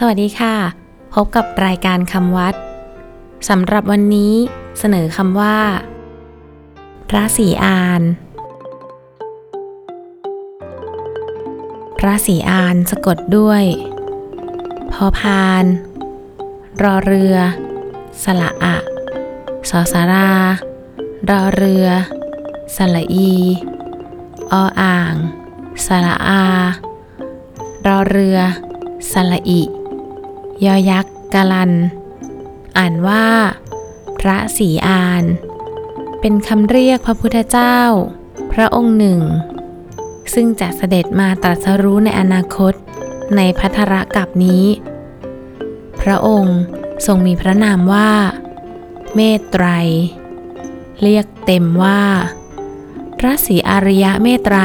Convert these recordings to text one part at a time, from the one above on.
สวัสดีค่ะ พบกับรายการคำวัดสำหรับวันนี้เสนอคำว่า พระศรีอาน พระศรีอานสะกดด้วย พอพาน รอเรือ สละอะสอสารารอเรือ สละอี ออ่าง สละอา รอเรือ สละอิ ยอยักษ์กะลัน อ่านว่า พระศรีอาน เป็นคำเรียกพระพุทธเจ้า พระองค์หนึ่ง ซึ่งจะเสด็จมาตรัสรู้ในอนาคตในพัทรกับนี้ พระองค์ทรงมีพระนามว่า เมตไตร เรียกเต็มว่า พระศรีอริยะเมตไตร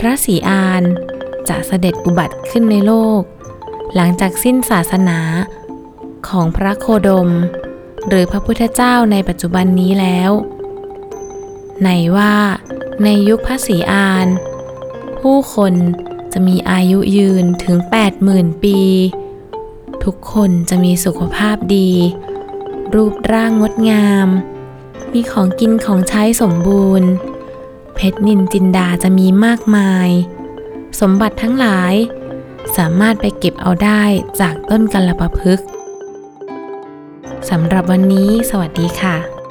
พระศรีอานจะเสด็จอุบัติขึ้นในโลก หลังจากสิ้นศาสนาของพระโคดม หรือพระพุทธเจ้าในปัจจุบันนี้แล้วในว่าในยุคพระศรีอาน ผู้คนจะมีอายุยืนถึง 80,000 ปี ทุกคนจะมีสุขภาพดี รูปร่างงดงาม มีของกินของใช้สมบูรณ์ เพชรนินจินดาจะมีมากมาย สมบัติทั้งหลาย สามารถไปเก็บเอาได้จากต้นกัลปะพฤกษ์สำหรับวันนี้ สวัสดีค่ะ